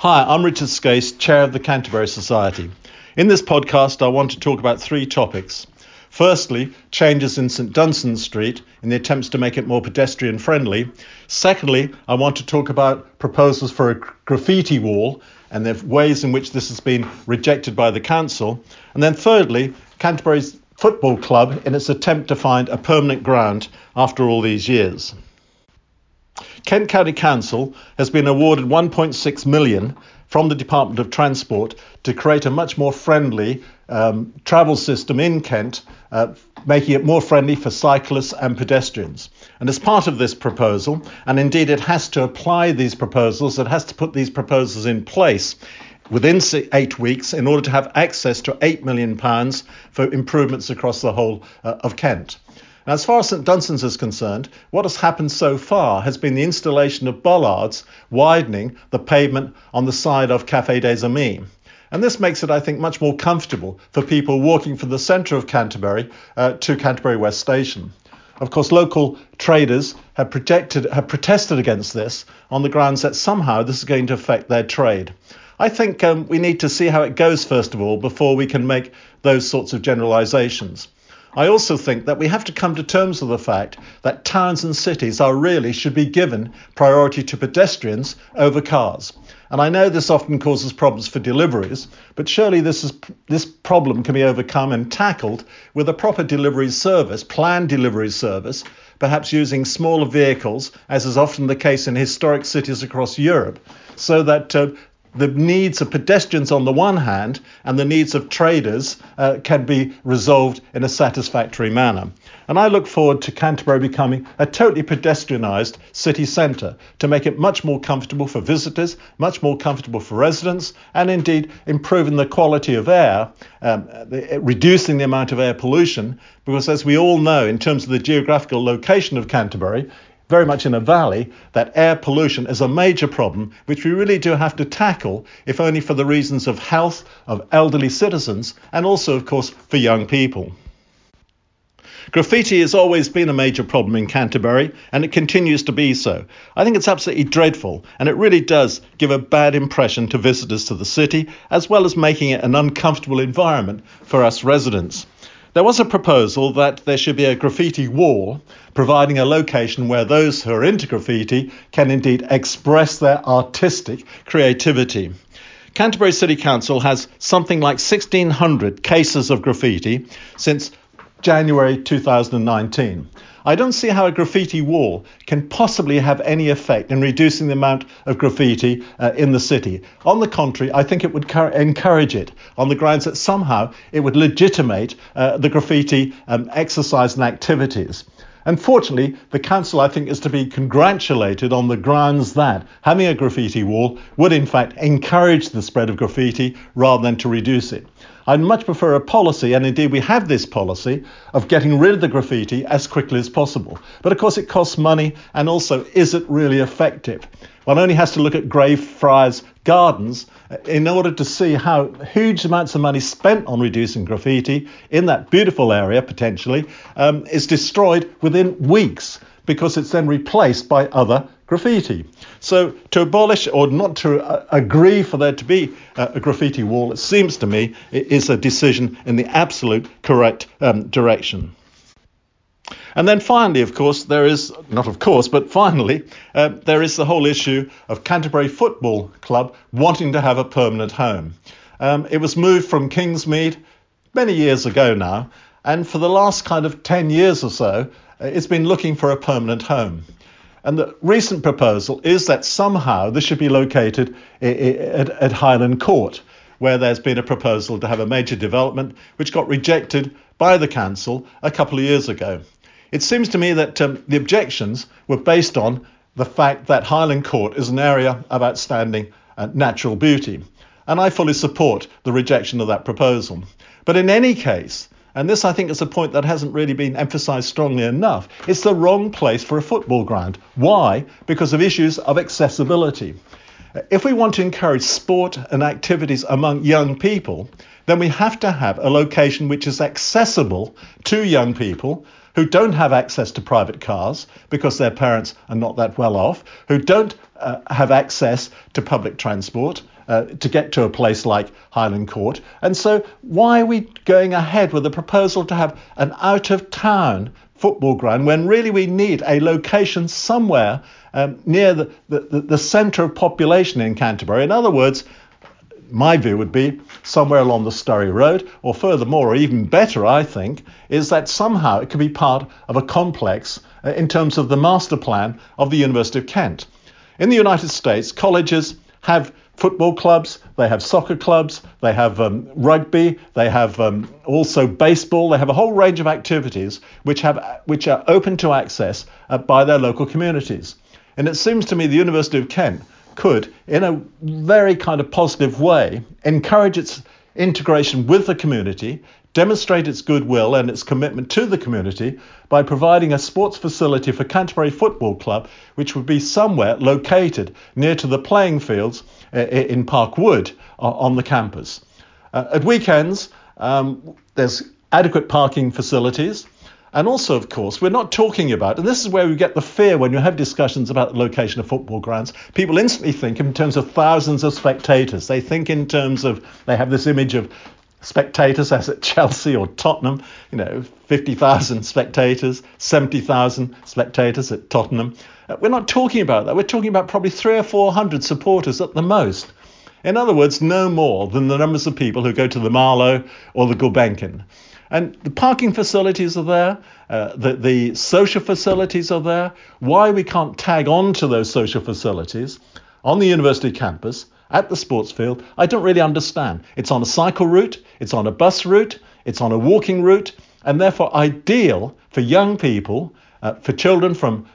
Hi, I'm Richard Scase, Chair of the Canterbury Society. In this podcast, I want to talk about three topics. Firstly, changes in St Dunstan Street in the attempts to make it more pedestrian friendly. Secondly, I want to talk about proposals for a graffiti wall and the ways in which this has been rejected by the council. And then thirdly, Canterbury's football club in its attempt to find a permanent ground after all these years. Kent County Council has been awarded 1.6 million from the Department of Transport to create a much more friendly um, travel system in Kent, uh, making it more friendly for cyclists and pedestrians. And as part of this proposal, and indeed it has to apply these proposals, it has to put these proposals in place within eight weeks in order to have access to £8 million for improvements across the whole uh, of Kent. Now, as far as St Dunstan's is concerned, what has happened so far has been the installation of bollards widening the pavement on the side of Café des Amis. And this makes it, I think, much more comfortable for people walking from the centre of Canterbury uh, to Canterbury West Station. Of course, local traders have, projected, have protested against this on the grounds that somehow this is going to affect their trade. I think um, we need to see how it goes, first of all, before we can make those sorts of generalisations. I also think that we have to come to terms with the fact that towns and cities are really should be given priority to pedestrians over cars. And I know this often causes problems for deliveries, but surely this, is, this problem can be overcome and tackled with a proper delivery service, planned delivery service, perhaps using smaller vehicles, as is often the case in historic cities across Europe, so that uh, the needs of pedestrians on the one hand and the needs of traders uh, can be resolved in a satisfactory manner. And I look forward to Canterbury becoming a totally pedestrianised city centre to make it much more comfortable for visitors, much more comfortable for residents, and indeed improving the quality of air, um, reducing the amount of air pollution. Because as we all know, in terms of the geographical location of Canterbury, very much in a valley, that air pollution is a major problem which we really do have to tackle, if only for the reasons of health of elderly citizens and also, of course, for young people. Graffiti has always been a major problem in Canterbury, and it continues to be so. I think it's absolutely dreadful, and it really does give a bad impression to visitors to the city, as well as making it an uncomfortable environment for us residents. There was a proposal that there should be a graffiti wall, providing a location where those who are into graffiti can indeed express their artistic creativity. Canterbury City Council has something like 1,600 cases of graffiti since January 2019. I don't see how a graffiti wall can possibly have any effect in reducing the amount of graffiti uh, in the city. On the contrary, I think it would encourage it on the grounds that somehow it would legitimate uh, the graffiti um, exercise and activities. Unfortunately, the council, I think, is to be congratulated on the grounds that having a graffiti wall would, in fact, encourage the spread of graffiti rather than to reduce it. I'd much prefer a policy, and indeed we have this policy, of getting rid of the graffiti as quickly as possible. But of course, it costs money, and also, is it really effective? One only has to look at Greyfriars Gardens uh, in order to see how huge amounts of money spent on reducing graffiti in that beautiful area, potentially, um, is destroyed within weeks because it's then replaced by other graffiti. So to abolish or not to uh, agree for there to be uh, a graffiti wall, it seems to me, is a decision in the absolute correct um, direction. And then finally, of course, there is, not of course, but finally, uh, there is the whole issue of Canterbury Football Club wanting to have a permanent home. Um, it was moved from Kingsmead many years ago now, and for the last kind of 10 years or so, uh, it's been looking for a permanent home. And the recent proposal is that somehow this should be located at, Highland Court, where there's been a proposal to have a major development which got rejected by the council a couple of years ago. It seems to me that um, the objections were based on the fact that Highland Court is an area of outstanding uh, natural beauty. And I fully support the rejection of that proposal. But in any case, and this I think is a point that hasn't really been emphasized strongly enough. It's the wrong place for a football ground. Why? Because of issues of accessibility. If we want to encourage sport and activities among young people, then we have to have a location which is accessible to young people who don't have access to private cars because their parents are not that well off, who don't uh, have access to public transport. Uh, to get to a place like Highland Court. And so, why are we going ahead with a proposal to have an out of town football ground when really we need a location somewhere um, near the, the, the centre of population in Canterbury? In other words, my view would be somewhere along the Sturry Road, or furthermore, or even better, I think, is that somehow it could be part of a complex uh, in terms of the master plan of the University of Kent. In the United States, colleges have football clubs, they have soccer clubs, they have um, rugby, they have um, also baseball, they have a whole range of activities which, have, which are open to access uh, by their local communities. And it seems to me the University of Kent could, in a very kind of positive way, encourage its integration with the community, demonstrate its goodwill and its commitment to the community by providing a sports facility for Canterbury Football Club, which would be somewhere located near to the playing fields in Park Wood on the campus. Uh, at weekends, um, there's adequate parking facilities. And also, of course, we're not talking about, and this is where we get the fear when you have discussions about the location of football grounds. People instantly think in terms of thousands of spectators. They think in terms of, they have this image of spectators as at Chelsea or Tottenham, you know, 50,000 spectators, 70,000 spectators at Tottenham. Uh, we're not talking about that. We're talking about probably three or 400 supporters at the most. In other words, no more than the numbers of people who go to the Marlowe or the Gulbenkian. And the parking facilities are there, uh, the, the social facilities are there. Why we can't tag on to those social facilities on the university campus at the sports field, I don't really understand. It's on a cycle route, it's on a bus route, it's on a walking route, and therefore ideal for young people, uh, for children from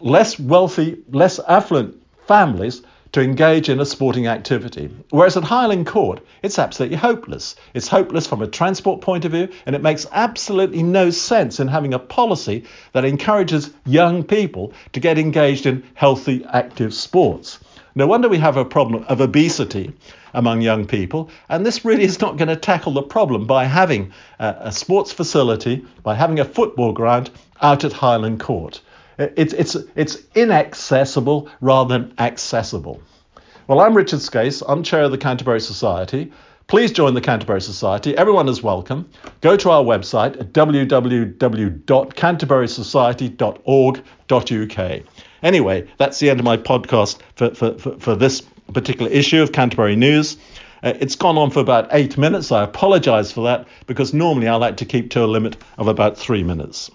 less wealthy, less affluent families to engage in a sporting activity. Whereas at Highland Court, it's absolutely hopeless. It's hopeless from a transport point of view, and it makes absolutely no sense in having a policy that encourages young people to get engaged in healthy, active sports. No wonder we have a problem of obesity among young people, and this really is not going to tackle the problem by having a, a sports facility, by having a football ground out at Highland Court. It's, it's, it's inaccessible rather than accessible. Well, I'm Richard Scase. I'm chair of the Canterbury Society. Please join the Canterbury Society. Everyone is welcome. Go to our website at www.canterburysociety.org.uk. Anyway, that's the end of my podcast for, for, for, for this particular issue of Canterbury News. Uh, it's gone on for about eight minutes. I apologise for that because normally I like to keep to a limit of about three minutes.